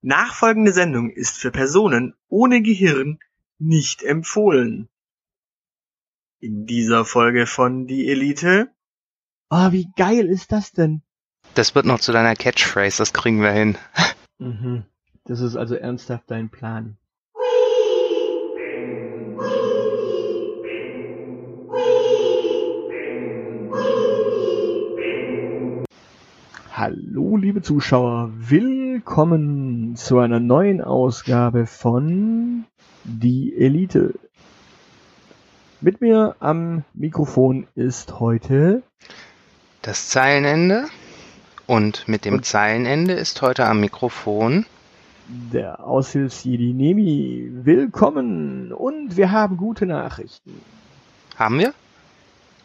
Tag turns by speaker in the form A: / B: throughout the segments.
A: Nachfolgende Sendung ist für Personen ohne Gehirn nicht empfohlen. In dieser Folge von Die Elite.
B: Oh, wie geil ist das denn?
C: Das wird noch zu deiner Catchphrase, das kriegen wir hin.
B: Mhm. Das ist also ernsthaft dein Plan. Hallo, liebe Zuschauer, willkommen zu einer neuen Ausgabe von Die Elite. Mit mir am Mikrofon ist heute
C: Das Zeilenende. Und mit dem
B: Und-
C: Zeilenende ist heute am Mikrofon.
B: der Aushilfsjedi Nemi. Willkommen und wir haben gute Nachrichten.
C: Haben wir?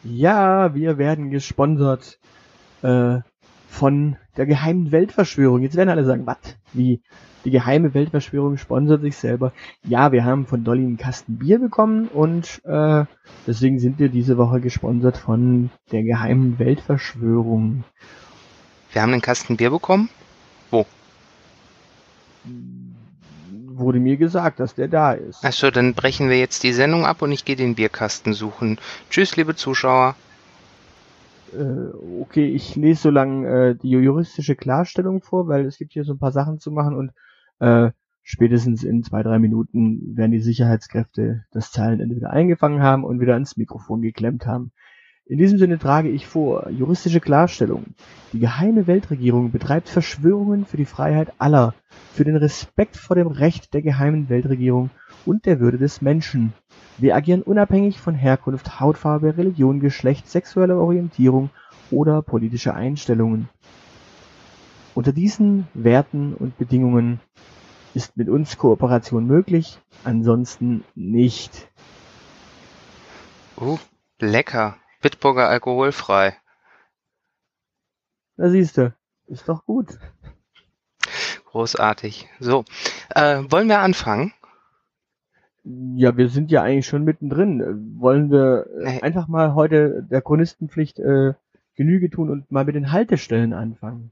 B: Ja, wir werden gesponsert äh, von der geheimen Weltverschwörung. Jetzt werden alle sagen, was? Wie? Die geheime Weltverschwörung sponsert sich selber. Ja, wir haben von Dolly einen Kasten Bier bekommen und äh, deswegen sind wir diese Woche gesponsert von der geheimen Weltverschwörung.
C: Wir haben einen Kasten Bier bekommen.
B: Wurde mir gesagt, dass der da ist.
C: Achso, dann brechen wir jetzt die Sendung ab und ich gehe den Bierkasten suchen. Tschüss, liebe Zuschauer.
B: Äh, okay, ich lese so lange äh, die juristische Klarstellung vor, weil es gibt hier so ein paar Sachen zu machen und äh, spätestens in zwei, drei Minuten werden die Sicherheitskräfte das Zeilenende wieder eingefangen haben und wieder ans Mikrofon geklemmt haben. In diesem Sinne trage ich vor, juristische Klarstellung. Die geheime Weltregierung betreibt Verschwörungen für die Freiheit aller, für den Respekt vor dem Recht der geheimen Weltregierung und der Würde des Menschen. Wir agieren unabhängig von Herkunft, Hautfarbe, Religion, Geschlecht, sexueller Orientierung oder politischer Einstellungen. Unter diesen Werten und Bedingungen ist mit uns Kooperation möglich, ansonsten nicht.
C: Uh, lecker. Bitburger alkoholfrei.
B: Da siehst du, ist doch gut.
C: Großartig. So, äh, wollen wir anfangen?
B: Ja, wir sind ja eigentlich schon mittendrin. Wollen wir äh,
C: Nee.
B: einfach mal heute der Chronistenpflicht äh, Genüge tun und mal mit den Haltestellen anfangen?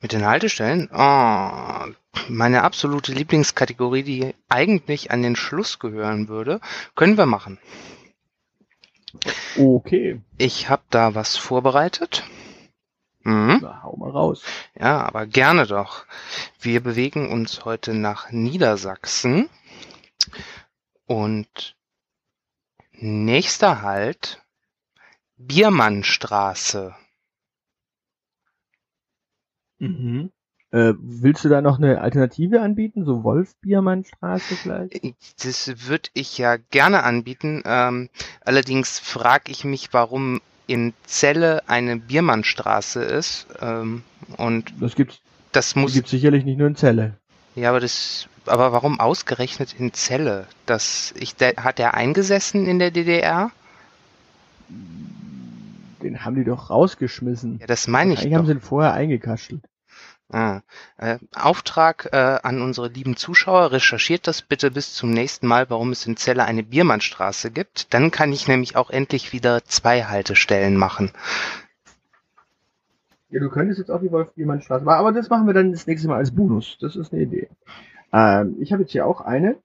C: Mit den Haltestellen? Oh, meine absolute Lieblingskategorie, die eigentlich an den Schluss gehören würde, können wir machen.
B: Okay,
C: Ich habe da was vorbereitet. Mhm.
B: na, hau mal raus.
C: Ja, aber gerne doch. Wir bewegen uns heute nach Niedersachsen und nächster Halt Biermannstraße.
B: Mhm. Äh, willst du da noch eine Alternative anbieten? So Wolf-Biermann-Straße vielleicht?
C: Das würde ich ja gerne anbieten. Ähm, allerdings frage ich mich, warum in Celle eine Biermannstraße ist. Ähm, und
B: Das gibt's,
C: das
B: die
C: muss
B: gibt's sicherlich nicht nur in Celle.
C: Ja, aber das, aber warum ausgerechnet in Celle? Das, ich, der, hat er eingesessen in der DDR?
B: Den haben die doch rausgeschmissen.
C: Ja, das meine ich
B: Eigentlich haben sie ihn vorher eingekastelt.
C: Ah, äh, Auftrag äh, an unsere lieben Zuschauer, recherchiert das bitte bis zum nächsten Mal, warum es in Celle eine Biermannstraße gibt. Dann kann ich nämlich auch endlich wieder zwei Haltestellen machen.
B: Ja, du könntest jetzt auch die Wolf-Biermann-Straße machen, aber das machen wir dann das nächste Mal als Bonus. Das ist eine Idee. Ähm, ich habe jetzt hier auch eine.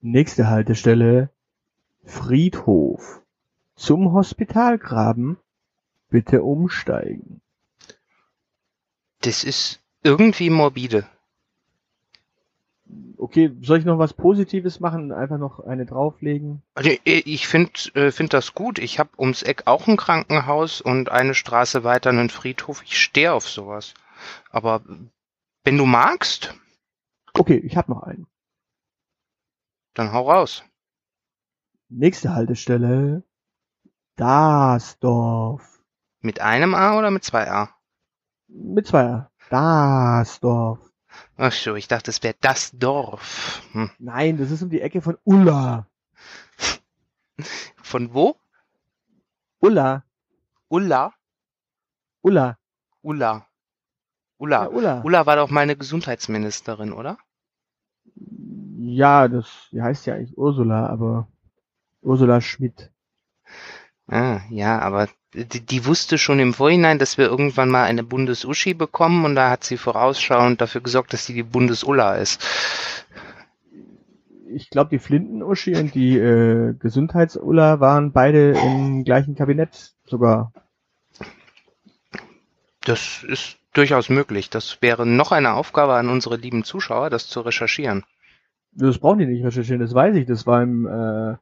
B: Nächste Haltestelle. Friedhof. Zum Hospitalgraben. Bitte umsteigen.
C: Das ist irgendwie morbide.
B: Okay, soll ich noch was Positives machen? Einfach noch eine drauflegen?
C: Also, äh, ich finde äh, find das gut. Ich habe ums Eck auch ein Krankenhaus und eine Straße weiter einen Friedhof. Ich stehe auf sowas. Aber wenn du magst,
B: Okay, ich habe noch einen.
C: dann hau raus.
B: Nächste Haltestelle. Dasdorf.
C: Mit einem A oder mit zwei A?
B: Mit zwei A. Dasdorf.
C: Ach so, ich dachte, es wäre das Dorf. Hm.
B: Nein, das ist um die Ecke von Ulla.
C: Von wo?
B: Ulla.
C: Ulla?
B: Ulla.
C: Ulla. Ulla.
B: Ja, Ulla.
C: Ulla war doch meine Gesundheitsministerin, oder?
B: Ja, das die heißt ja eigentlich Ursula, aber Ursula Schmidt.
C: Ah, ja, aber die, die wusste schon im Vorhinein, dass wir irgendwann mal eine Bundes-Uschi bekommen und da hat sie vorausschauend dafür gesorgt, dass sie die Bundes-Ulla ist.
B: Ich glaube, die Flinten-Uschi und die äh, Gesundheits-Ulla waren beide im gleichen Kabinett sogar.
C: Das ist durchaus möglich. Das wäre noch eine Aufgabe an unsere lieben Zuschauer, das zu recherchieren.
B: Das brauchen die nicht recherchieren, das weiß ich. Das war im äh,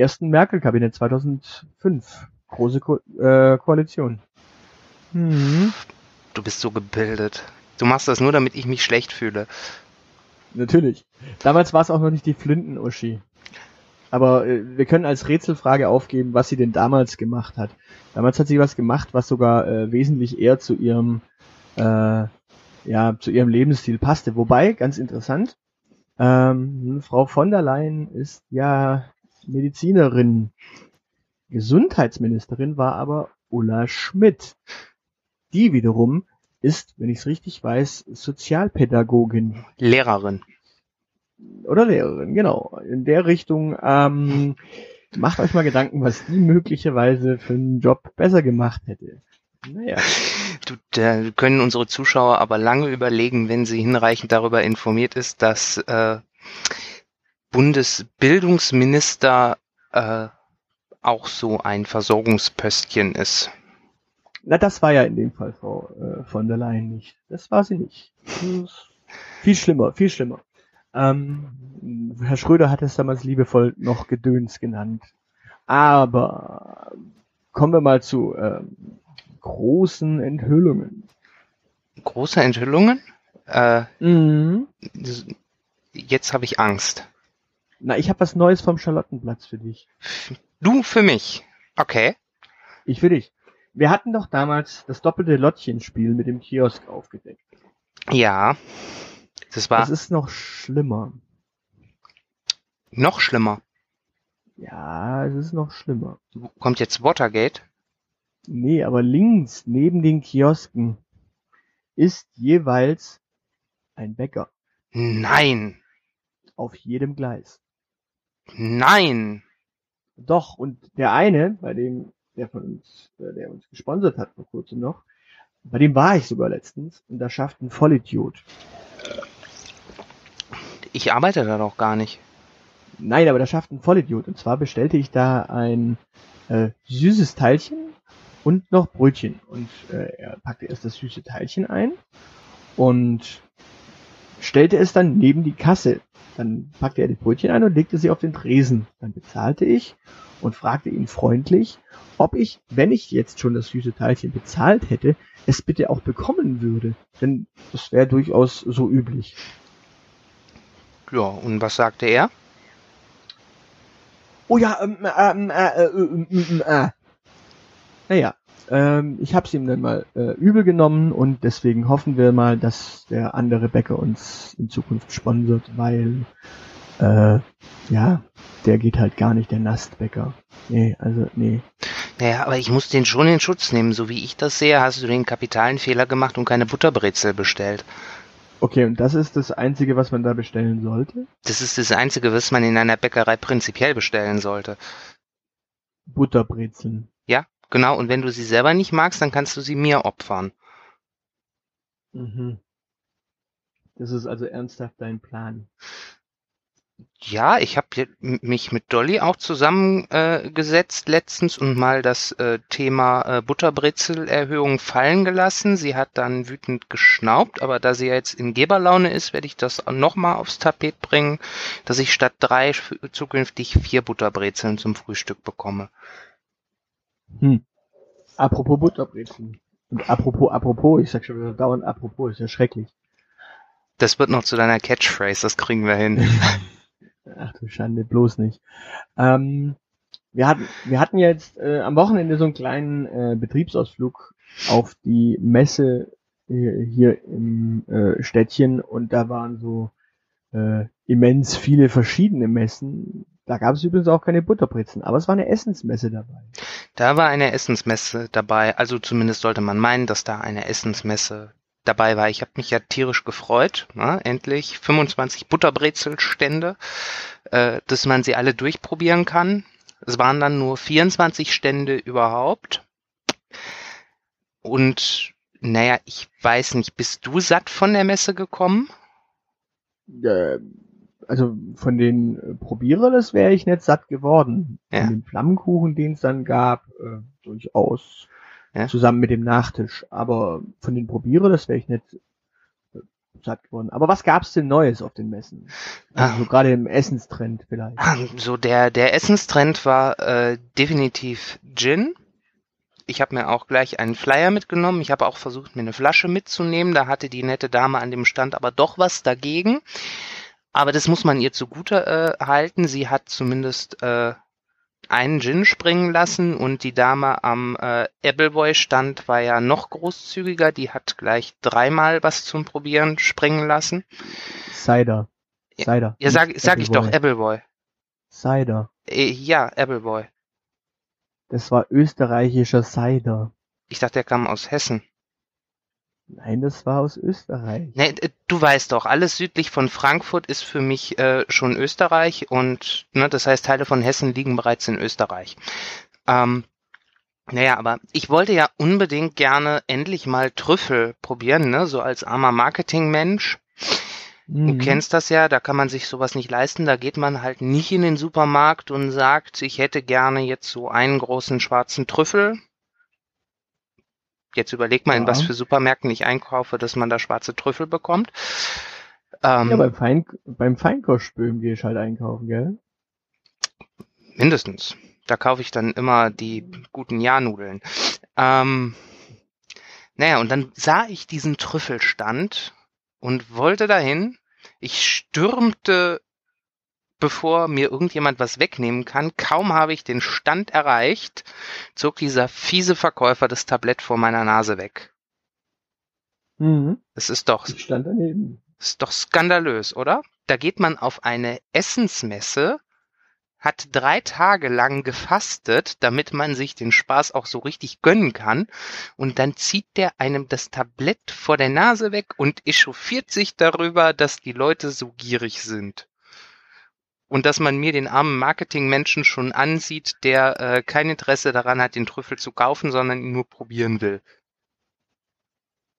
B: ersten Merkel-Kabinett 2005. Große Ko äh, Koalition.
C: Mhm. Du bist so gebildet. Du machst das nur, damit ich mich schlecht fühle.
B: Natürlich. Damals war es auch noch nicht die Flinten-Uschi. Aber äh, wir können als Rätselfrage aufgeben, was sie denn damals gemacht hat. Damals hat sie was gemacht, was sogar äh, wesentlich eher zu ihrem äh, ja zu ihrem Lebensstil passte. Wobei ganz interessant, ähm, Frau von der Leyen ist ja Medizinerin. Gesundheitsministerin war aber Ulla Schmidt. Die wiederum ist, wenn ich es richtig weiß, Sozialpädagogin.
C: Lehrerin.
B: Oder Lehrerin, genau. In der Richtung ähm, macht euch mal Gedanken, was die möglicherweise für einen Job besser gemacht hätte.
C: Naja. Du, da können unsere Zuschauer aber lange überlegen, wenn sie hinreichend darüber informiert ist, dass äh, Bundesbildungsminister äh, auch so ein Versorgungspöstchen ist.
B: Na, das war ja in dem Fall Frau äh, von der Leyen nicht. Das war sie nicht. Viel schlimmer, viel schlimmer. Ähm, Herr Schröder hat es damals liebevoll noch Gedöns genannt. Aber kommen wir mal zu ähm, großen Enthüllungen.
C: Große Enthüllungen? Äh, mhm. Jetzt habe ich Angst.
B: Na, ich habe was Neues vom Charlottenplatz für dich.
C: Du für mich. Okay.
B: Ich für dich. Wir hatten doch damals das doppelte Lottchenspiel mit dem Kiosk aufgedeckt.
C: Ja. Das war.
B: Das ist noch schlimmer.
C: Noch schlimmer.
B: Ja, es ist noch schlimmer.
C: Kommt jetzt Watergate?
B: Nee, aber links neben den Kiosken ist jeweils ein Bäcker.
C: Nein.
B: Auf jedem Gleis.
C: Nein.
B: Doch, und der eine, bei dem, der von uns, äh, der uns gesponsert hat vor kurzem noch, bei dem war ich sogar letztens und da schafft ein Vollidiot.
C: Ich arbeite da doch gar nicht.
B: Nein, aber da schafft ein Vollidiot. Und zwar bestellte ich da ein äh, süßes Teilchen und noch Brötchen. Und äh, er packte erst das süße Teilchen ein und stellte es dann neben die Kasse. Dann packte er die Brötchen ein und legte sie auf den Tresen. Dann bezahlte ich und fragte ihn freundlich, ob ich, wenn ich jetzt schon das süße Teilchen bezahlt hätte, es bitte auch bekommen würde. Denn das wäre durchaus so üblich.
C: Ja, und was sagte er?
B: Oh ja, ähm, ähm, äh, äh, äh, äh, äh. Naja, ähm, ich habe es ihm dann mal äh, übel genommen und deswegen hoffen wir mal, dass der andere Bäcker uns in Zukunft sponsert, weil äh, ja, der geht halt gar nicht, der Nastbäcker. Nee, also nee.
C: Naja, aber ich muss den schon in Schutz nehmen. So wie ich das sehe, hast du den kapitalen Fehler gemacht und keine Butterbrezel bestellt.
B: Okay, und das ist das Einzige, was man da bestellen sollte?
C: Das ist das Einzige, was man in einer Bäckerei prinzipiell bestellen sollte.
B: Butterbrezeln.
C: Ja, Genau, und wenn du sie selber nicht magst, dann kannst du sie mir opfern.
B: Mhm. Das ist also ernsthaft dein Plan.
C: Ja, ich habe mich mit Dolly auch zusammengesetzt äh, letztens und mal das äh, Thema äh, Butterbrezelerhöhung fallen gelassen. Sie hat dann wütend geschnaubt, aber da sie jetzt in Geberlaune ist, werde ich das nochmal aufs Tapet bringen, dass ich statt drei zukünftig vier Butterbrezeln zum Frühstück bekomme.
B: Hm. Apropos Butterbrezen. Und apropos, apropos, ich sag schon wieder dauernd apropos, ist ja schrecklich.
C: Das wird noch zu deiner Catchphrase, das kriegen wir hin.
B: Ach du Schande, bloß nicht. Ähm, wir hatten, wir hatten jetzt äh, am Wochenende so einen kleinen äh, Betriebsausflug auf die Messe äh, hier im äh, Städtchen und da waren so äh, immens viele verschiedene Messen, da gab es übrigens auch keine Butterbrezen, aber es war eine Essensmesse dabei.
C: Da war eine Essensmesse dabei, also zumindest sollte man meinen, dass da eine Essensmesse dabei war. Ich habe mich ja tierisch gefreut, ne? endlich 25 Butterbrezelstände, äh, dass man sie alle durchprobieren kann. Es waren dann nur 24 Stände überhaupt. Und naja, ich weiß nicht, bist du satt von der Messe gekommen?
B: Äh, also von den äh, Probiererles wäre ich nicht satt geworden.
C: Ja.
B: Von den Flammenkuchen, den es dann gab, äh, durchaus.
C: Ja.
B: Zusammen mit dem Nachtisch. Aber von den Probiererles wäre ich nicht äh, satt geworden. Aber was gab's denn Neues auf den Messen? Also
C: Ah.
B: so gerade im Essenstrend vielleicht.
C: So der der Essenstrend war äh, definitiv Gin. Ich habe mir auch gleich einen Flyer mitgenommen. Ich habe auch versucht, mir eine Flasche mitzunehmen. Da hatte die nette Dame an dem Stand aber doch was dagegen. Aber das muss man ihr zugute äh, halten. Sie hat zumindest äh, einen Gin springen lassen und die Dame am äh, Appleboy-Stand war ja noch großzügiger. Die hat gleich dreimal was zum Probieren springen lassen.
B: Cider.
C: Ja,
B: Cider.
C: Ja, sag,
B: nicht
C: sag ich doch,
B: Appleboy.
C: Appleboy.
B: Cider.
C: Äh, ja, Appleboy.
B: Das war österreichischer Cider.
C: Ich dachte, der kam aus Hessen.
B: Nein, das war aus Österreich.
C: Nee, du weißt doch, alles südlich von Frankfurt ist für mich äh, schon Österreich und ne, das heißt, Teile von Hessen liegen bereits in Österreich. Ähm, naja, aber ich wollte ja unbedingt gerne endlich mal Trüffel probieren, ne, so als armer Marketingmensch. Du
B: Mhm.
C: kennst das ja, da kann man sich sowas nicht leisten. Da geht man halt nicht in den Supermarkt und sagt, ich hätte gerne jetzt so einen großen schwarzen Trüffel. Jetzt überleg mal, in
B: Ja.
C: was für Supermärkten ich einkaufe, dass man da schwarze Trüffel bekommt. Ähm,
B: Ja, beim, Fein, beim Feinkostböhm gehe ich halt einkaufen, gell?
C: mindestens. Da kaufe ich dann immer die guten Jahrnudeln. Ähm, naja, und dann sah ich diesen Trüffelstand und wollte dahin. Ich stürmte, bevor mir irgendjemand was wegnehmen kann. Kaum habe ich den Stand erreicht, zog dieser fiese Verkäufer das Tablett vor meiner Nase weg.
B: Mhm.
C: Es ist doch,
B: Ich stand daneben.
C: ist doch skandalös, oder? Da geht man auf eine Essensmesse, hat drei Tage lang gefastet, damit man sich den Spaß auch so richtig gönnen kann, und dann zieht der einem das Tablett vor der Nase weg und echauffiert sich darüber, dass die Leute so gierig sind. Und dass man mir den armen Marketingmenschen schon ansieht, der äh, kein Interesse daran hat, den Trüffel zu kaufen, sondern ihn nur probieren will.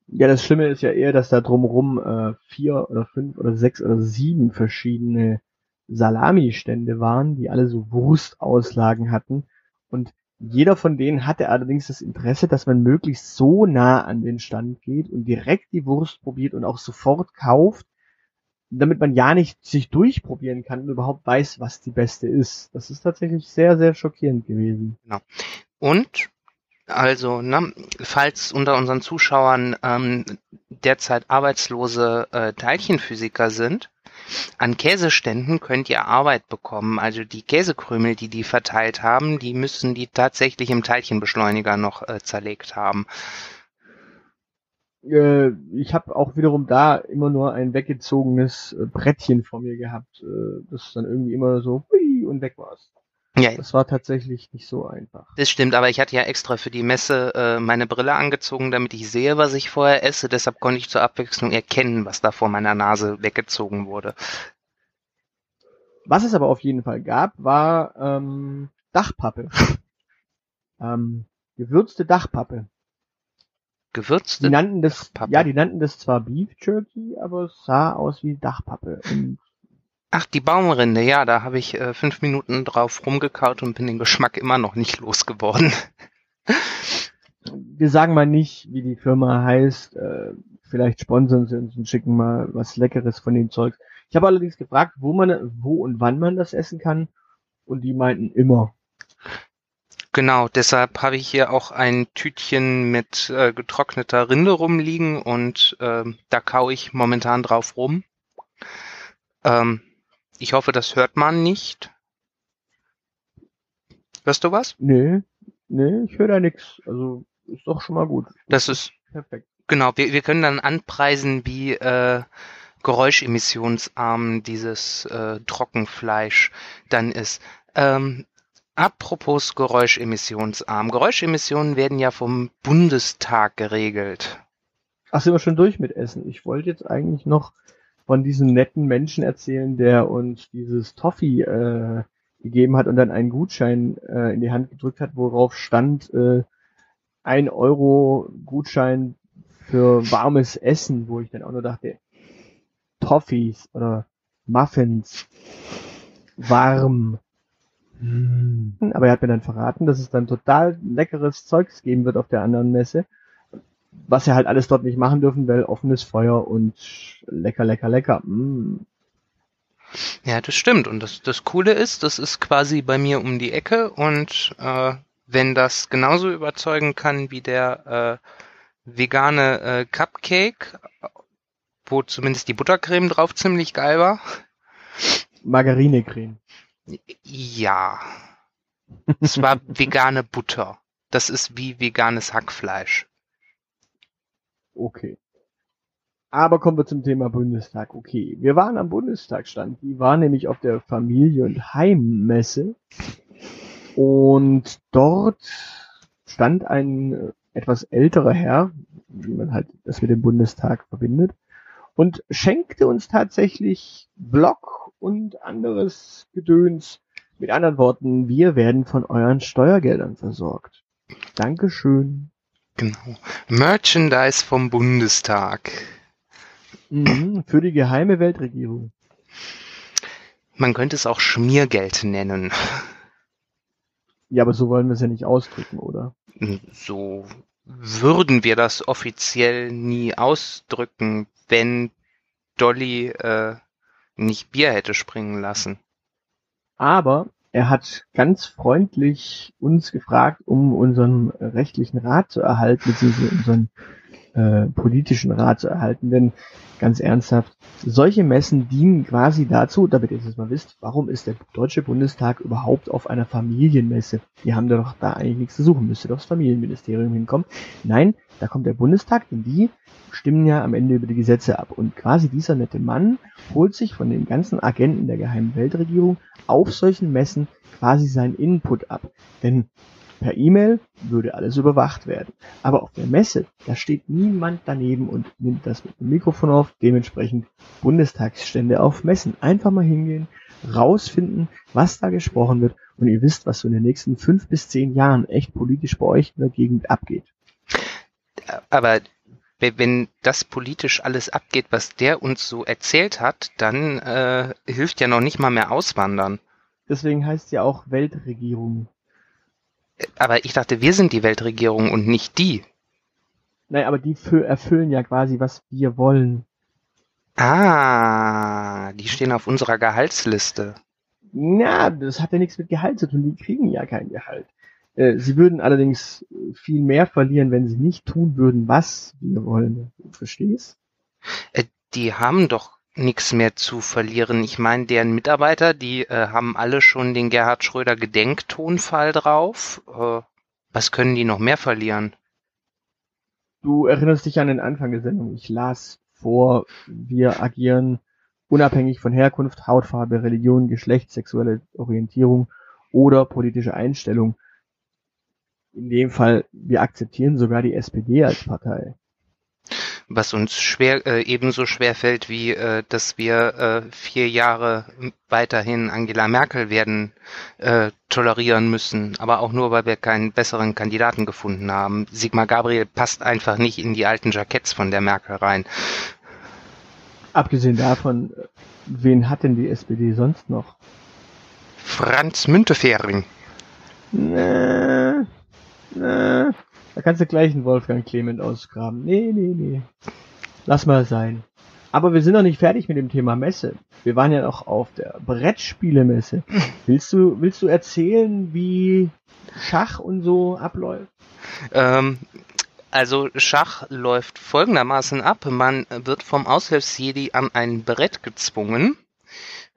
B: Ja, das Schlimme ist ja eher, dass da drumherum äh, vier oder fünf oder sechs oder sieben verschiedene Salami-Stände waren, die alle so Wurstauslagen hatten. Und jeder von denen hatte allerdings das Interesse, dass man möglichst so nah an den Stand geht und direkt die Wurst probiert und auch sofort kauft, damit man ja nicht sich durchprobieren kann und überhaupt weiß, was die beste ist. Das ist tatsächlich sehr, sehr schockierend gewesen.
C: Und also, ne, falls unter unseren Zuschauern ähm, derzeit arbeitslose äh, Teilchenphysiker sind, an Käseständen könnt ihr Arbeit bekommen. Also die Käsekrümel, die die verteilt haben, die müssen die tatsächlich im Teilchenbeschleuniger noch äh, zerlegt haben.
B: Äh, ich habe auch wiederum da immer nur ein weggezogenes äh, Brettchen vor mir gehabt, äh, das dann irgendwie immer so hui und weg war's.
C: Ja,
B: Das war tatsächlich nicht so einfach.
C: das stimmt, aber ich hatte ja extra für die Messe äh, meine Brille angezogen, damit ich sehe, was ich vorher esse. Deshalb konnte ich zur Abwechslung erkennen, was da vor meiner Nase weggezogen wurde.
B: Was es aber auf jeden Fall gab, war ähm, Dachpappe. ähm, gewürzte Dachpappe. Die
C: Gewürzte
B: nannten das,
C: Dachpappe.
B: ja, die nannten das zwar Beef Jerky, aber es sah aus wie Dachpappe. Und
C: Ach, die Baumrinde, ja, da habe ich äh, fünf Minuten drauf rumgekaut und bin den Geschmack immer noch nicht losgeworden.
B: wir sagen mal nicht, wie die Firma heißt. Äh, vielleicht sponsern sie uns und schicken mal was Leckeres von dem Zeug. Ich habe allerdings gefragt, wo man, wo und wann man das essen kann. Und die meinten immer.
C: Genau, deshalb habe ich hier auch ein Tütchen mit äh, getrockneter Rinde rumliegen und ähm, da kau ich momentan drauf rum. Ähm, ich hoffe, das hört man nicht. Hörst du was?
B: Nee, nee, ich höre da nix. Also ist doch schon mal gut.
C: Das ist
B: perfekt.
C: Genau, wir, wir können dann anpreisen, wie äh, geräuschemissionsarm dieses äh, Trockenfleisch dann ist. Ähm, apropos geräuschemissionsarm. Geräuschemissionen werden ja vom Bundestag geregelt.
B: Ach, sind wir schon durch mit Essen? Ich wollte jetzt eigentlich noch von diesem netten Menschen erzählen, der uns dieses Toffee äh, gegeben hat und dann einen Gutschein äh, in die Hand gedrückt hat, worauf stand äh, ein Euro Gutschein für warmes Essen, wo ich dann auch nur dachte, Toffees oder Muffins, warm. Hm. Aber er hat mir dann verraten, dass es dann total leckeres Zeugs geben wird auf der anderen Messe. Was er halt alles dort nicht machen dürfen, weil offenes Feuer und lecker, lecker, lecker. Mm.
C: Ja, das stimmt. Und das, das Coole ist, das ist quasi bei mir um die Ecke und äh, wenn das genauso überzeugen kann wie der äh, vegane äh, Cupcake, wo zumindest die Buttercreme drauf ziemlich geil war.
B: Margarinecreme.
C: Ja. Es war vegane Butter. Das ist wie veganes Hackfleisch.
B: Okay. Aber kommen wir zum Thema Bundestag. Okay, wir waren am Bundestagstand. Die war nämlich auf der Familie- und Heimmesse. Und dort stand ein äh, etwas älterer Herr, wie man halt das mit dem Bundestag verbindet, und schenkte uns tatsächlich Block und anderes Gedöns. Mit anderen Worten, wir werden von euren Steuergeldern versorgt. Dankeschön.
C: Genau. Merchandise vom Bundestag.
B: Mhm, für die geheime Weltregierung.
C: Man könnte es auch Schmiergeld nennen.
B: Ja, aber so wollen wir es ja nicht ausdrücken, oder?
C: So würden wir das offiziell nie ausdrücken, wenn Dolly äh, nicht Bier hätte springen lassen.
B: Aber er hat ganz freundlich uns gefragt, um unseren rechtlichen Rat zu erhalten, beziehungsweise unseren äh, politischen Rat zu erhalten. Denn ganz ernsthaft, solche Messen dienen quasi dazu, damit ihr es mal wisst, warum ist der Deutsche Bundestag überhaupt auf einer Familienmesse? Die haben doch da eigentlich nichts zu suchen, müsste doch das Familienministerium hinkommen. Nein, da kommt der Bundestag, denn die stimmen ja am Ende über die Gesetze ab. Und quasi dieser nette Mann holt sich von den ganzen Agenten der geheimen Weltregierung auf solchen Messen quasi seinen Input ab. Denn Per E-Mail würde alles überwacht werden. Aber auf der Messe, da steht niemand daneben und nimmt das mit dem Mikrofon auf. Dementsprechend Bundestagsstände auf Messen. Einfach mal hingehen, rausfinden, was da gesprochen wird und ihr wisst, was so in den nächsten fünf bis zehn Jahren echt politisch bei euch in der Gegend abgeht.
C: Aber wenn das politisch alles abgeht, was der uns so erzählt hat, dann äh, hilft ja noch nicht mal mehr Auswandern.
B: Deswegen heißt ja auch Weltregierung.
C: Aber ich dachte, wir sind die Weltregierung und nicht die.
B: Nein, aber die erfüllen ja quasi, was wir wollen.
C: Ah, die stehen auf unserer Gehaltsliste.
B: Na, das hat ja nichts mit Gehalt zu tun. Die kriegen ja kein Gehalt. Äh, sie würden allerdings viel mehr verlieren, wenn sie nicht tun würden, was wir wollen. Du verstehst?
C: Äh, die haben doch nichts mehr zu verlieren. Ich meine, deren Mitarbeiter, die äh, haben alle schon den Gerhard Schröder Gedenktonfall drauf. Äh, was können die noch mehr verlieren?
B: Du erinnerst dich an den Anfang der Sendung. Ich las vor, wir agieren unabhängig von Herkunft, Hautfarbe, Religion, Geschlecht, sexuelle Orientierung oder politische Einstellung. In dem Fall, wir akzeptieren sogar die SPD als Partei
C: was uns schwer äh, ebenso schwer fällt, wie äh, dass wir äh, vier Jahre weiterhin Angela Merkel werden äh, tolerieren müssen, aber auch nur, weil wir keinen besseren Kandidaten gefunden haben. Sigmar Gabriel passt einfach nicht in die alten Jacketts von der Merkel rein.
B: Abgesehen davon, wen hat denn die SPD sonst noch?
C: Franz Müntefering.
B: Nee, nee. Da kannst du gleich einen Wolfgang Clement ausgraben. Nee, nee, nee. Lass mal sein. Aber wir sind noch nicht fertig mit dem Thema Messe. Wir waren ja noch auf der Brettspielemesse. Willst du, willst du erzählen, wie Schach und so abläuft?
C: Ähm, also Schach läuft folgendermaßen ab. Man wird vom Aushilfsjedi an ein Brett gezwungen.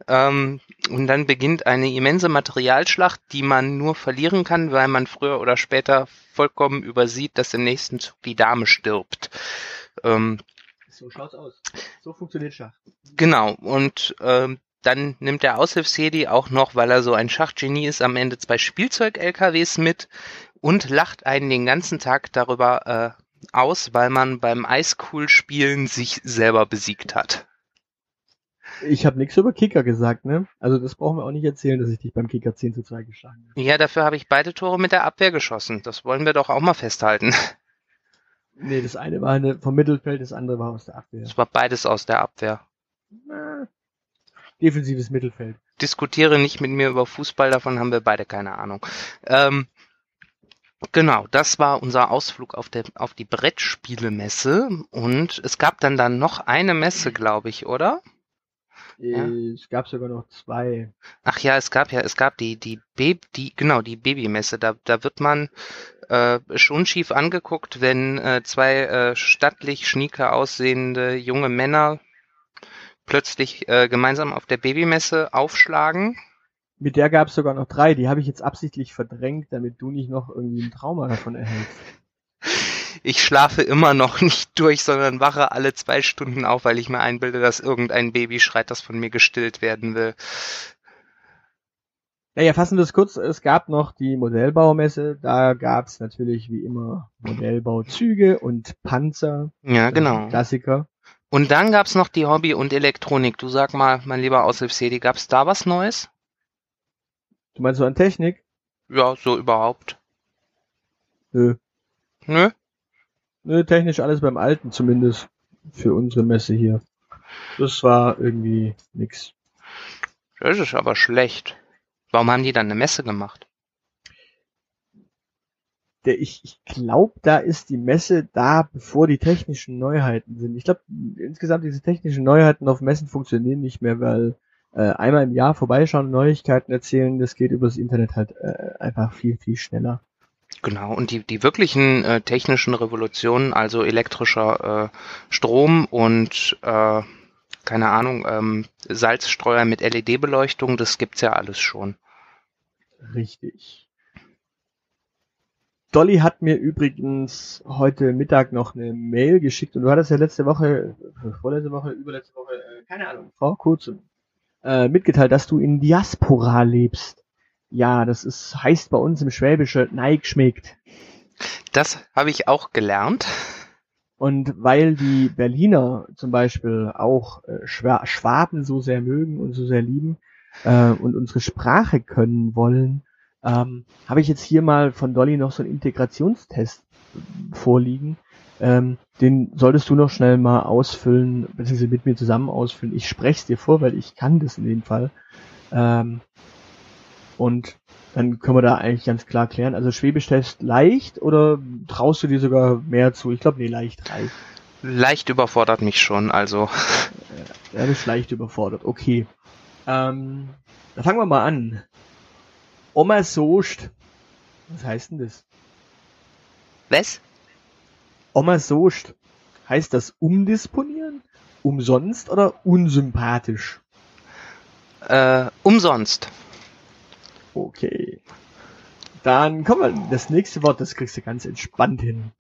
C: Ähm, und dann beginnt eine immense Materialschlacht, die man nur verlieren kann, weil man früher oder später vollkommen übersieht, dass im nächsten Zug die Dame stirbt.
B: Ähm, so schaut's aus. So funktioniert Schach.
C: Genau. Und ähm, dann nimmt der Aushilfsjedi auch noch, weil er so ein Schachgenie ist, am Ende zwei Spielzeug-LKWs mit und lacht einen den ganzen Tag darüber äh, aus, weil man beim Eiscool-Spielen sich selber besiegt hat.
B: Ich habe nichts über Kicker gesagt, ne? Also das brauchen wir auch nicht erzählen, dass ich dich beim Kicker 10 zu 2 geschlagen habe.
C: Ja, dafür habe ich beide Tore mit der Abwehr geschossen. Das wollen wir doch auch mal festhalten.
B: Nee, das eine war eine vom Mittelfeld, das andere war aus der Abwehr.
C: Es war beides aus der Abwehr.
B: Na, defensives Mittelfeld.
C: Diskutiere nicht mit mir über Fußball, davon haben wir beide keine Ahnung. Ähm, genau, das war unser Ausflug auf, der, auf die Brettspielemesse und es gab dann dann noch eine Messe, glaube ich, oder? Ja.
B: Es gab sogar noch zwei.
C: Ach ja, es gab ja, es gab die, die Baby, die, genau, die Babymesse. Da, da wird man äh, schon schief angeguckt, wenn äh, zwei äh, stattlich schnieke aussehende junge Männer plötzlich äh, gemeinsam auf der Babymesse aufschlagen.
B: Mit der gab es sogar noch drei. Die habe ich jetzt absichtlich verdrängt, damit du nicht noch irgendwie ein Trauma davon erhältst.
C: Ich schlafe immer noch nicht durch, sondern wache alle zwei Stunden auf, weil ich mir einbilde, dass irgendein Baby schreit, das von mir gestillt werden will.
B: Naja, fassen wir es kurz. Es gab noch die Modellbaumesse. Da gab es natürlich wie immer Modellbauzüge und Panzer.
C: Ja, genau.
B: Klassiker.
C: Und dann gab's noch die Hobby und Elektronik. Du sag mal, mein lieber Aushilfsjedi, gab's da was Neues?
B: Du meinst so an Technik?
C: Ja, so überhaupt.
B: Nö.
C: Nö?
B: Nö, technisch alles beim Alten zumindest. Für unsere Messe hier. Das war irgendwie nix.
C: Das ist aber schlecht. Warum haben die dann eine Messe gemacht?
B: Der, ich ich glaube, da ist die Messe da, bevor die technischen Neuheiten sind. Ich glaube, insgesamt diese technischen Neuheiten auf Messen funktionieren nicht mehr, weil äh, einmal im Jahr vorbeischauen, Neuigkeiten erzählen, das geht übers Internet halt äh, einfach viel, viel schneller.
C: Genau, und die, die wirklichen äh, technischen Revolutionen, also elektrischer äh, Strom und äh, keine Ahnung, ähm, Salzstreuer mit LED-Beleuchtung, das gibt's ja alles schon.
B: Richtig. Dolly hat mir übrigens heute Mittag noch eine Mail geschickt und du hattest ja letzte Woche, äh, vorletzte Woche, überletzte Woche, äh, keine Ahnung, vor kurzem, äh, mitgeteilt, dass du in Diaspora lebst. Ja, das ist, heißt bei uns im Schwäbische Neig schmeckt.
C: Das habe ich auch gelernt.
B: Und weil die Berliner zum Beispiel auch äh, Schwa Schwaben so sehr mögen und so sehr lieben äh, und unsere Sprache können wollen, ähm, habe ich jetzt hier mal von Dolly noch so einen Integrationstest vorliegen. Ähm, den solltest du noch schnell mal ausfüllen, beziehungsweise mit mir zusammen ausfüllen. Ich spreche es dir vor, weil ich kann das in dem Fall. Ähm, und dann können wir da eigentlich ganz klar klären. Also Schwäbisch-Test leicht oder traust du dir sogar mehr zu? Ich glaube, nee, leicht reicht.
C: Leicht überfordert mich schon, also.
B: Er ist leicht überfordert. Okay. Ähm, dann fangen wir mal an. Oma Soest. Was heißt denn das?
C: Was?
B: Oma Soest. Heißt das umdisponieren? Umsonst oder unsympathisch?
C: Äh, umsonst.
B: Okay. Dann kommen wir, das nächste Wort, das kriegst du ganz entspannt hin.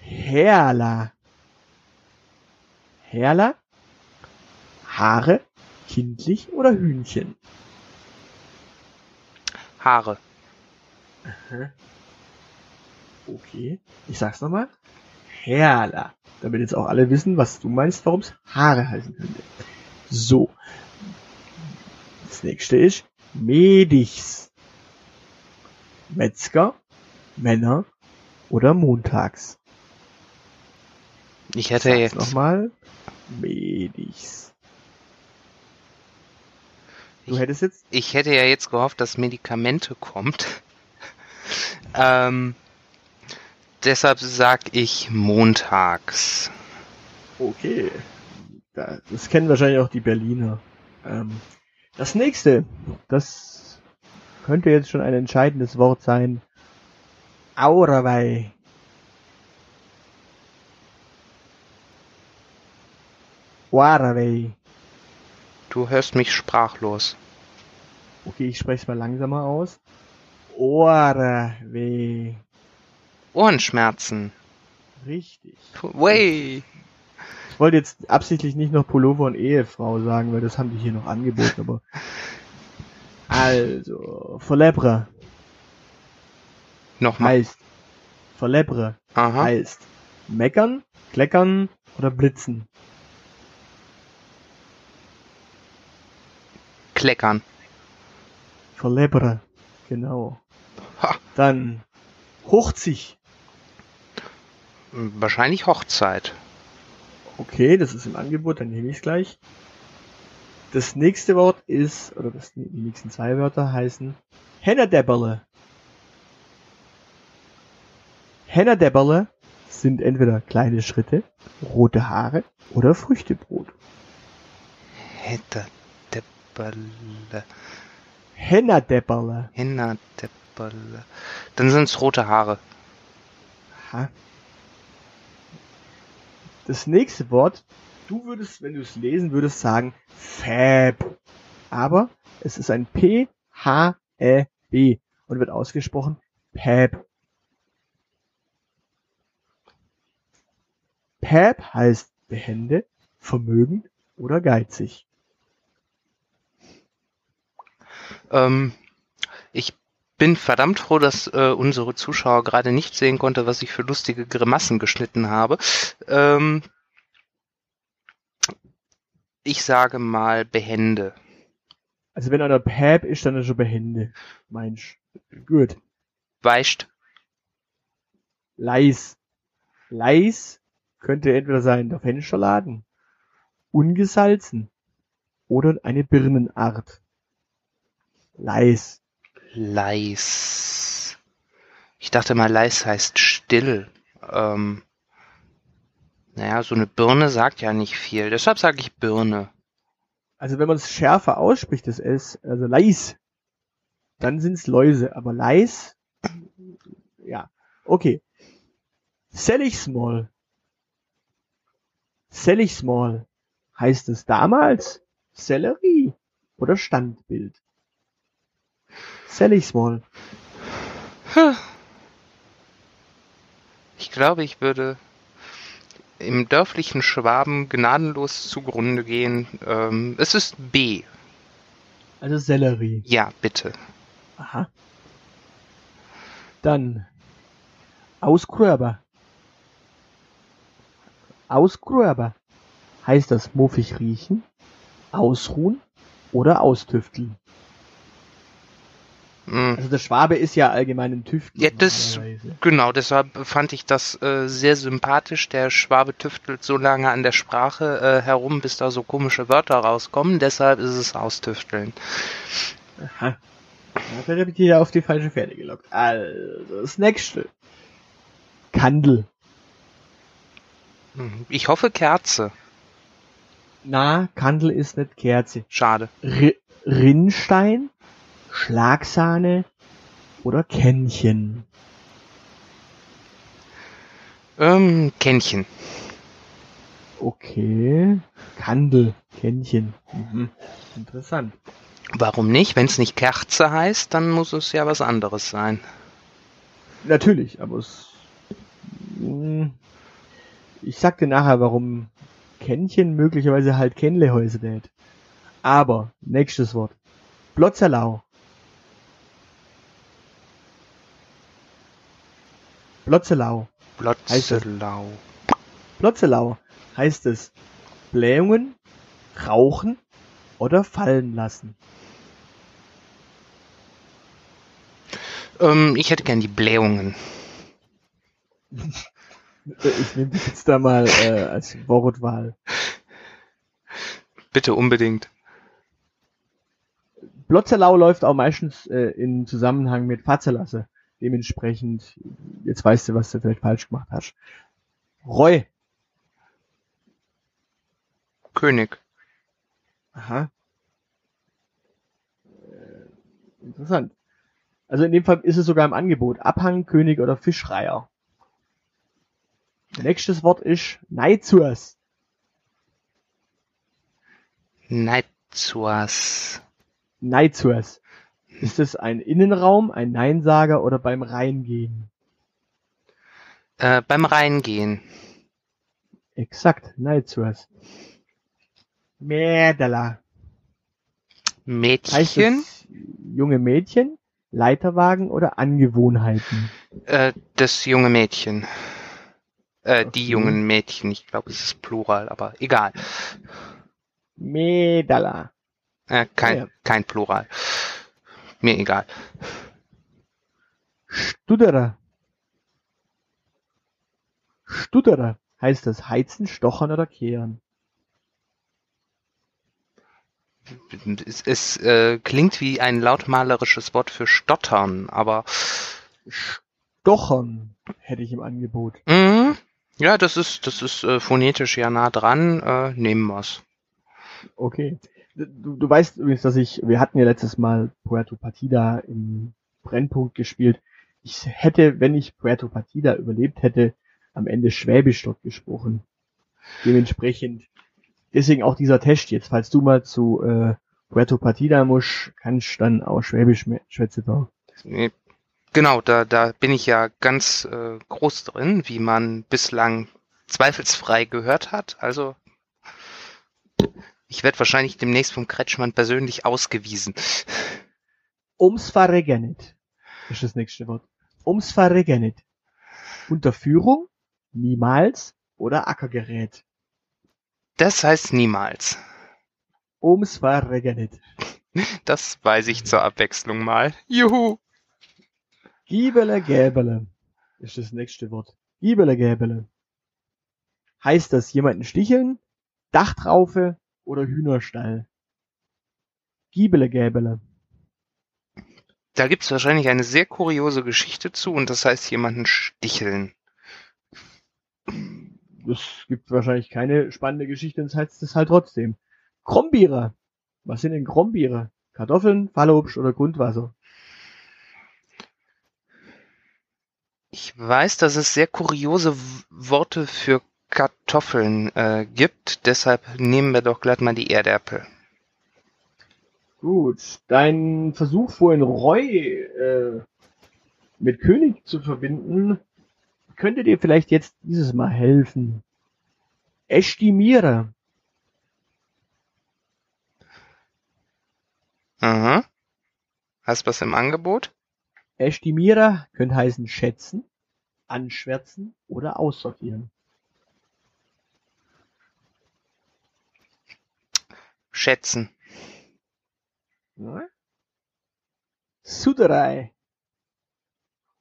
B: Herla. Herla? Haare? Kindlich oder Hühnchen?
C: Haare.
B: Okay. Ich sag's nochmal. Herla. Damit jetzt auch alle wissen, was du meinst, warum es Haare heißen könnte. So. Das nächste ist Medichs. Metzger, Männer oder montags.
C: Ich hätte
B: Sag's
C: jetzt,
B: Nochmal. Medichs. Du
C: Ich-
B: hättest jetzt
C: ich hätte ja jetzt gehofft, dass Medikamente kommt. ähm, deshalb sag ich montags.
B: Okay. Da- Das kennen wahrscheinlich auch die Berliner. Ähm, das nächste, das könnte jetzt schon ein entscheidendes Wort sein. Aurawei. Warawei.
C: Du hörst mich sprachlos.
B: Okay, ich spreche es mal langsamer aus. Orawei.
C: Ohrenschmerzen.
B: Richtig.
C: Way.
B: Ich wollte jetzt absichtlich nicht noch Pullover und Ehefrau sagen, weil das haben die hier noch angeboten, aber. Also, Verlebre
C: Nochmal.
B: heißt. Verlebre
C: Aha.
B: heißt meckern, kleckern oder blitzen.
C: Verkleckern.
B: Verlebre. Genau.
C: Ha.
B: Dann Hochzig.
C: Wahrscheinlich Hochzeit.
B: Okay, das ist im Angebot, dann nehme ich es gleich. Das nächste Wort ist, oder das, die nächsten zwei Wörter heißen Hennerdebberle. Hennerdebberle sind entweder kleine Schritte, rote Haare oder Früchtebrot. Hennerdebberle.
C: Hinner Depperle. Dann sind's rote Haare.
B: Aha. Das nächste Wort, du würdest, wenn du es lesen würdest, sagen Fab. Aber es ist ein P-H-E-B und wird ausgesprochen Pab. Pab heißt behende, vermögend oder geizig.
C: Ähm, ich bin verdammt froh, dass äh, unsere Zuschauer gerade nicht sehen konnte, was ich für lustige Grimassen geschnitten habe. Ähm, ich sage mal behende.
B: Also wenn einer Pab ist, dann ist er behende. Meinst Gut.
C: Weicht.
B: Leis. Leis könnte entweder sein der Fensterladen, ungesalzen oder eine Birnenart. Leis.
C: Leis. Ich dachte mal, leis heißt still. Ähm, naja, so eine Birne sagt ja nicht viel. Deshalb sage ich Birne.
B: Also wenn man es schärfer ausspricht, das S, also Leis, dann sind's Läuse, aber Leis, ja, okay. Sellig Small. Sellig Small heißt es damals Sellerie oder Standbild. Sellig Small.
C: Ich glaube, ich würde im dörflichen Schwaben gnadenlos zugrunde gehen. Ähm, es ist B.
B: Also Sellerie.
C: Ja, bitte.
B: Aha. Dann Ausgröber. Ausgröber. Heißt das muffig riechen, ausruhen oder austüfteln?
C: Mm,
B: Also der Schwabe ist ja allgemein ein Tüftler.
C: Ja, das-. Genau, deshalb fand ich das äh, sehr sympathisch. Der Schwabe tüftelt so lange an der Sprache äh, herum, bis da so komische Wörter rauskommen. Deshalb ist es austüfteln.
B: Aha. Vielleicht habe ich dir ja auf die falsche Pferde gelockt. Also, das nächste. Kandel.
C: Mhm. Ich hoffe Kerze.
B: Na, Kandel ist nicht Kerze.
C: Schade.
B: R Rinnstein, Schlagsahne oder Kännchen.
C: Ähm, Kännchen.
B: Okay. Kandel, Kännchen. Mhm. Interessant.
C: Warum nicht? Wenn es nicht Kerze heißt, dann muss es ja was anderes sein.
B: Natürlich, aber es. Hm, Ich sag dir nachher, warum Kännchen möglicherweise halt Kennlehäuse lädt. Aber, nächstes Wort. Blotzerlau. Blotzelau.
C: Blotzelau.
B: Blotzelau heißt es Blähungen, rauchen oder fallen lassen.
C: Ähm, ich hätte gern die Blähungen.
B: Ich nehme das jetzt da mal äh, als Wortwahl.
C: Bitte unbedingt.
B: Blotzelau läuft auch meistens äh, in Zusammenhang mit Fatzelasse. Dementsprechend, jetzt weißt du, was du vielleicht falsch gemacht hast. Reu.
C: König.
B: Aha. Äh, interessant. Also in dem Fall ist es sogar im Angebot. Abhang, König oder Fischreiher. Nächstes Wort ist Neizurs.
C: Neitzuas.
B: Neizurs. Ist es ein Innenraum, ein Neinsager oder beim Reingehen?
C: Äh, beim Reingehen.
B: Exakt. Mädela. Heißt
C: Mädchen.
B: es junge Mädchen, Leiterwagen oder Angewohnheiten?
C: Äh, das junge Mädchen. Äh, die
B: Okay.
C: jungen Mädchen. Ich glaube, es ist Plural, aber egal.
B: Mädala.
C: Äh, kein,
B: Ja.
C: kein Plural. Mir egal.
B: Stutterer. Stutterer heißt das heizen, stochern oder kehren.
C: Es, es äh, klingt wie ein lautmalerisches Wort für Stottern, aber
B: Stochern hätte ich im Angebot.
C: mhm, ja, das ist, das ist äh, phonetisch ja nah dran. Äh, nehmen wir's.
B: Okay. Du, du weißt übrigens, dass ich, wir hatten ja letztes Mal Puerto Partida im Brennpunkt gespielt. Ich hätte, wenn ich Puerto Partida überlebt hätte, am Ende Schwäbisch dort gesprochen. Dementsprechend, deswegen auch dieser Test jetzt. Falls du mal zu äh, Puerto Partida musst, kannst dann auch Schwäbisch schwätzen da.
C: Genau, da, da bin ich ja ganz äh, groß drin, wie man bislang zweifelsfrei gehört hat. Also ich werde wahrscheinlich demnächst vom Kretschmann persönlich ausgewiesen.
B: Ums Verregenet ist das nächste Wort. Ums Verregenet. Unterführung, niemals oder Ackergerät.
C: Das heißt niemals.
B: Ums Verregenet.
C: Das weiß ich zur Abwechslung mal. Juhu!
B: Giebele Gäbele ist das nächste Wort. Giebele Gäbele. Heißt das jemanden sticheln, Dachtraufe oder Hühnerstall? Giebele Gäbele.
C: Da gibt's wahrscheinlich eine sehr kuriose Geschichte zu und das heißt jemanden sticheln.
B: Es gibt wahrscheinlich keine spannende Geschichte, das heißt es halt trotzdem. Krombierer. Was sind denn Krombierer? Kartoffeln, Fallobst oder Grundwasser?
C: Ich weiß, dass es sehr kuriose Worte für Kartoffeln äh, gibt, deshalb nehmen wir doch glatt mal die Erdäpfel.
B: Gut, dein Versuch vorhin Roy äh, mit König zu verbinden, könnte dir vielleicht jetzt dieses Mal helfen. Estimiere.
C: Aha. Hast was im Angebot?
B: Estimiere könnte heißen schätzen, anschwärzen oder aussortieren.
C: Schätzen.
B: Ja? Suderei.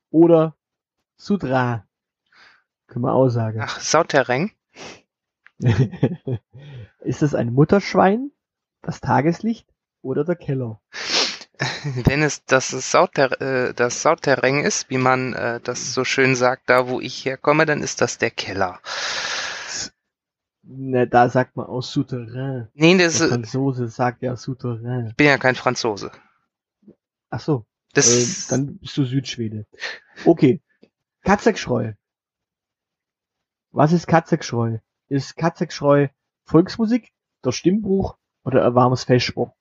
B: Oder Sudra. Können wir auch sagen.
C: Ach, Sauterreng?
B: Ist es ein Mutterschwein, das Tageslicht oder der Keller?
C: Wenn es das, Sauter, äh, das Sauterreng ist, wie man äh, das so schön sagt, da wo ich herkomme, dann ist das der Keller.
B: Ne, da sagt man auch Souterrain.
C: Nee,
B: Der
C: das ist,
B: Franzose sagt ja Souterrain.
C: ich bin ja kein Franzose.
B: Ach so,
C: Das
B: äh, dann bist du Südschwede. Okay. Katzekschreu. Was ist Katzekschreu? Ist Katzekschreu Volksmusik, der Stimmbruch oder ein warmes Festspruch?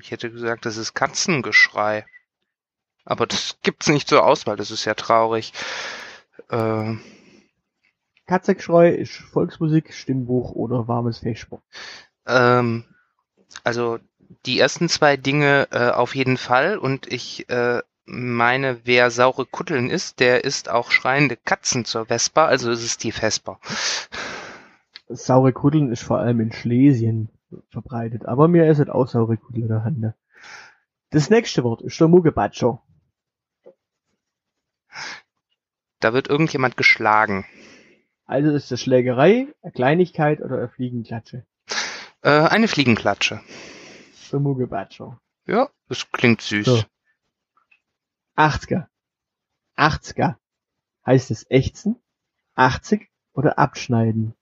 C: ich hätte gesagt, das ist Katzengeschrei. Aber das gibt's nicht zur Auswahl, das ist ja traurig. Äh,
B: Katzekschreu ist Volksmusik, Stimmbruch oder warmes Festspruch.
C: ähm, also die ersten zwei Dinge äh, auf jeden Fall und ich äh, meine, wer saure Kutteln isst, der isst auch schreiende Katzen zur Vespa, also ist es die Vespa.
B: Saure Kuddeln ist vor allem in Schlesien verbreitet, aber mir ist es auch saure Kuddel in der Hand. Das nächste Wort ist der Muggebatscher.
C: Da wird irgendjemand geschlagen.
B: Also ist das Schlägerei, Kleinigkeit oder eine Fliegenklatsche.
C: Äh, eine Fliegenklatsche.
B: Der Muggebatscher.
C: Ja, das klingt süß.
B: So. 80er. 80er. Heißt es ächzen, 80 oder abschneiden?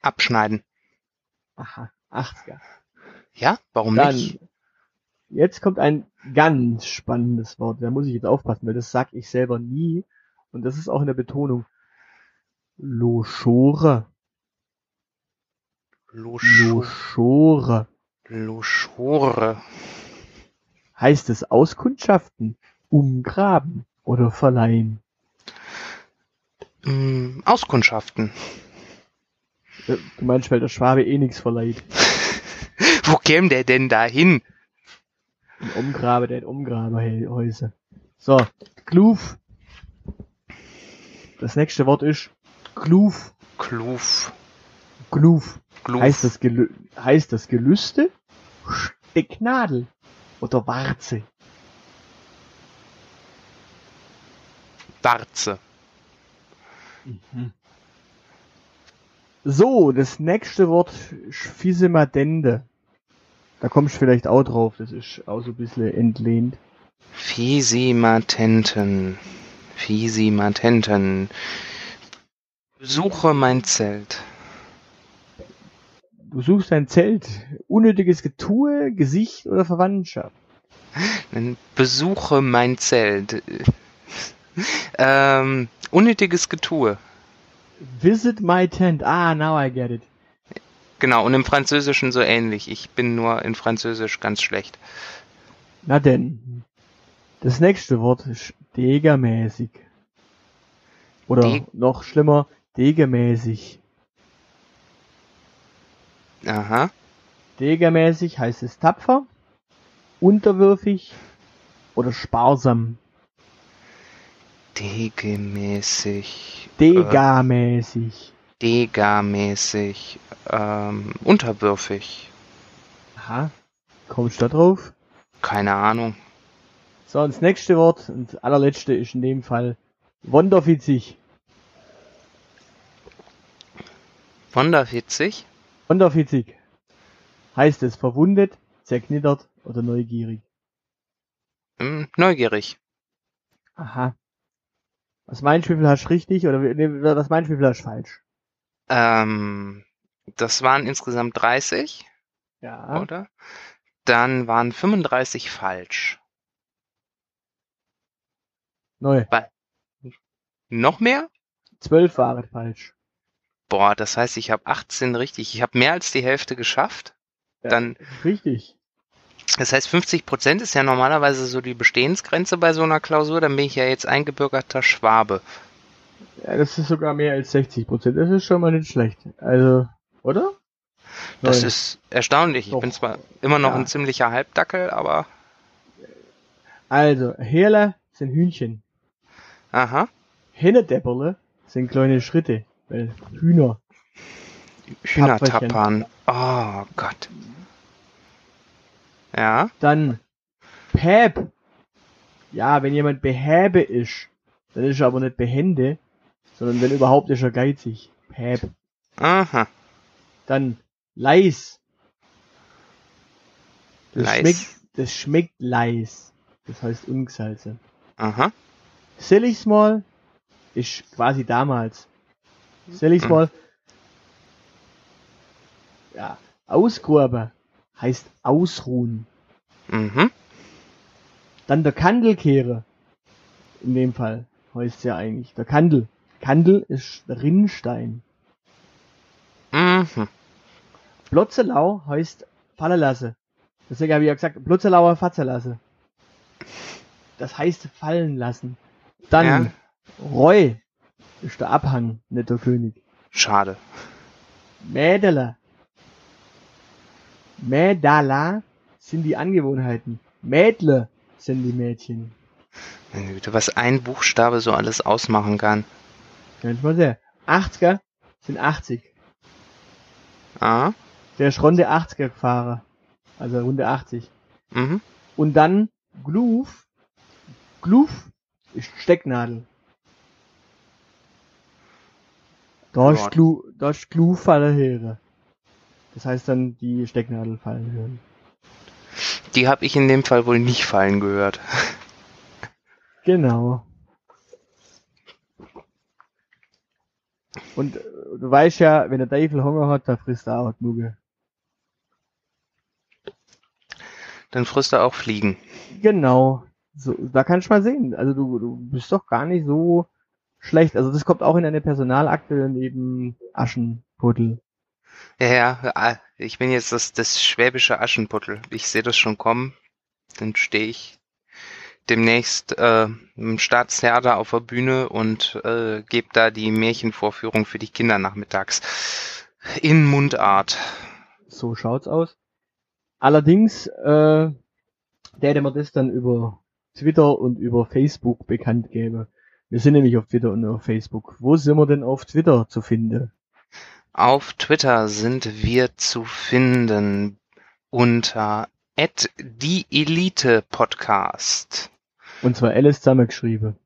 C: Abschneiden.
B: Aha, 80er.
C: Ja, warum
B: Dann,
C: nicht?
B: jetzt kommt ein ganz spannendes Wort. Da muss ich jetzt aufpassen, weil das sag ich selber nie. Und das ist auch in der Betonung. Loschore.
C: Loschore.
B: Loschore. Heißt es auskundschaften, umgraben oder verleihen?
C: Mm, Auskundschaften.
B: Äh, Du meinst, weil der Schwabe eh nichts verleiht.
C: Wo käme der denn da hin?
B: Ein Umgrabe, der hat Umgrabehäuser. So, Kluf. Das nächste Wort ist Kluf.
C: Kluf.
B: Kluf.
C: Gluf.
B: Heißt das, Gelü heißt das Gelüste, Stecknadel oder Warze?
C: Warze.
B: So, das nächste Wort Sphisemadende. Da kommst du vielleicht auch drauf, das ist auch so ein bisschen entlehnt.
C: Fisimatenten. Fisimatenten. Besuche mein Zelt.
B: Du suchst ein Zelt, unnötiges Getue, Gesicht oder Verwandtschaft.
C: Dann Besuche mein Zelt. ähm, unnötiges Getue.
B: Visit my tent. Ah, now I get it.
C: Genau, und im Französischen so ähnlich. Ich bin nur in Französisch ganz schlecht.
B: Na denn. Das nächste Wort ist degermäßig. Oder
C: Deg-
B: noch schlimmer, degermäßig.
C: Aha.
B: Degermäßig heißt es tapfer, unterwürfig oder sparsam.
C: Degemäßig.
B: Degamäßig.
C: Degamäßig. Ähm, unterwürfig.
B: Aha. Kommst du da drauf?
C: Keine Ahnung.
B: So, und das nächste Wort und das allerletzte ist in dem Fall wonderfitzig.
C: Wunderwitzig.
B: Wonderfitzig. Heißt es verwundet, zerknittert oder neugierig.
C: Hm, neugierig.
B: Aha. Was meinst du, wie viel hast du richtig oder nee, was meinst du, wie viel hast du falsch?
C: Ähm, das waren insgesamt 30,
B: Ja.
C: oder? Dann waren 35 falsch.
B: Neu.
C: Noch mehr?
B: Zwölf waren falsch.
C: Boah, das heißt, ich habe 18 richtig. Ich habe mehr als die Hälfte geschafft.
B: Ja.
C: Dann,
B: Richtig.
C: das heißt, 50 Prozent ist ja normalerweise so die Bestehensgrenze bei so einer Klausur. Dann bin ich ja jetzt eingebürgerter Schwabe.
B: Ja, das ist sogar mehr als 60 Prozent. Das ist schon mal nicht schlecht. Also, oder?
C: Das
B: Neu.
C: ist erstaunlich. Ich
B: Doch.
C: bin zwar immer noch
B: Ja.
C: ein ziemlicher Halbdackel, aber
B: Also, Herle sind Hühnchen.
C: Aha.
B: Hennedepperle sind kleine Schritte. Weil Hühner.
C: Hühnertappern. Oh Gott. Ja.
B: Dann Päb. Ja, wenn jemand behäbe ist, dann ist er aber nicht behende, sondern wenn überhaupt ist er geizig. Päb.
C: Aha.
B: Dann Leis. Das
C: Leis.
B: schmeckt, das schmeckt leis. Das heißt ungesalzen.
C: Aha.
B: Silligsmal ist quasi damals. Silligsmal. Ja. Ausgruben heißt ausruhen.
C: Mhm.
B: Dann der Kandelkehre. In dem Fall heißt ja eigentlich der Kandel. Kandel ist Rinnstein.
C: Mhm.
B: Plotzelau heißt fallen lasse. Deswegen habe ich ja gesagt, Plotzelauer fatzen lasse. Das heißt fallen lassen. Dann
C: Ja.
B: Reu ist der Abhang, nicht der König.
C: Schade.
B: Mädele. Mädala sind die Angewohnheiten. Mädle sind die Mädchen.
C: Meine Güte, was ein Buchstabe so alles ausmachen kann.
B: Kann ich mal sehen. 80er sind 80.
C: Ah.
B: Der ist Runde 80er Fahrer. Also Runde 80.
C: Mhm.
B: Und dann Gluf. Gluf Stecknadel. Da ist da hören. Das heißt dann die Stecknadel fallen hören.
C: Die habe ich in dem Fall wohl nicht fallen gehört.
B: Genau. Und äh, du weißt ja, wenn der Teufel Hunger hat, da frisst er auch Muggel.
C: Dann frisst er auch Fliegen.
B: Genau. So, da kannst du mal sehen. Also du, du bist doch gar nicht so schlecht. Also das kommt auch in eine Personalakte neben Aschenputtel.
C: Ja, ja, ich bin jetzt das, das schwäbische Aschenputtel. Ich sehe das schon kommen. Dann stehe ich demnächst äh, im Staatstheater auf der Bühne und äh, gebe da die Märchenvorführung für die Kinder nachmittags in Mundart.
B: So schaut's aus. Allerdings, äh, der man das dann über Twitter und über Facebook bekannt gäbe. Wir sind nämlich auf Twitter und auf Facebook. Wo sind wir denn auf Twitter zu finden?
C: Auf Twitter sind wir zu finden unter die Elite Podcast.
B: Und zwar Alice zusammengeschrieben.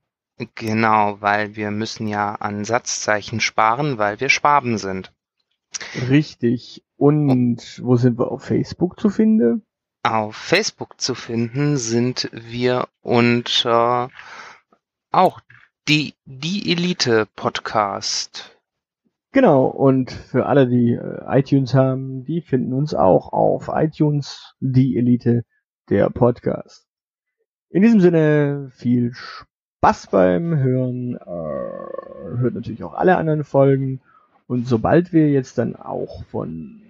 C: Genau, weil wir müssen ja an Satzzeichen sparen, weil wir Schwaben sind.
B: Richtig. Und wo sind wir auf Facebook zu finden?
C: Auf Facebook zu finden sind wir unter auch die, die Elite Podcast.
B: Genau, und für alle, die äh, iTunes haben, die finden uns auch auf iTunes, die Elite, der Podcast. In diesem Sinne viel Spaß beim Hören, äh, hört natürlich auch alle anderen Folgen und sobald wir jetzt dann auch von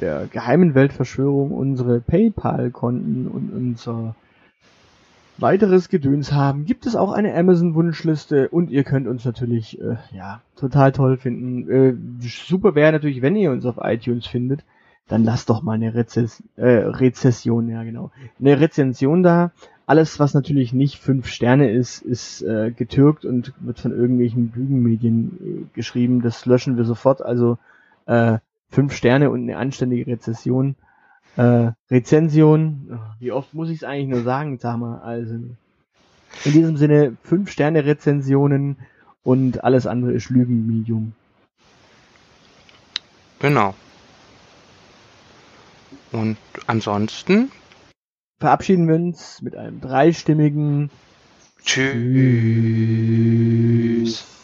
B: der geheimen Weltverschwörung unsere PayPal-Konten und unser weiteres Gedöns haben, gibt es auch eine Amazon-Wunschliste und ihr könnt uns natürlich, äh, ja, total toll finden. Äh, super wäre natürlich, wenn ihr uns auf iTunes findet, dann lasst doch mal eine Rezess äh, Rezession, ja genau, eine Rezension da. Alles, was natürlich nicht fünf Sterne ist, ist äh, getürkt und wird von irgendwelchen Lügenmedien äh, geschrieben. Das löschen wir sofort. Also äh, fünf Sterne und eine anständige Rezession äh, Rezension, wie oft muss ich es eigentlich nur sagen, sag mal, also in diesem Sinne fünf Sterne Rezensionen und alles andere ist Lügenmedium.
C: Genau. Und ansonsten
B: verabschieden wir uns mit einem dreistimmigen
C: Tschüss. Tschüss.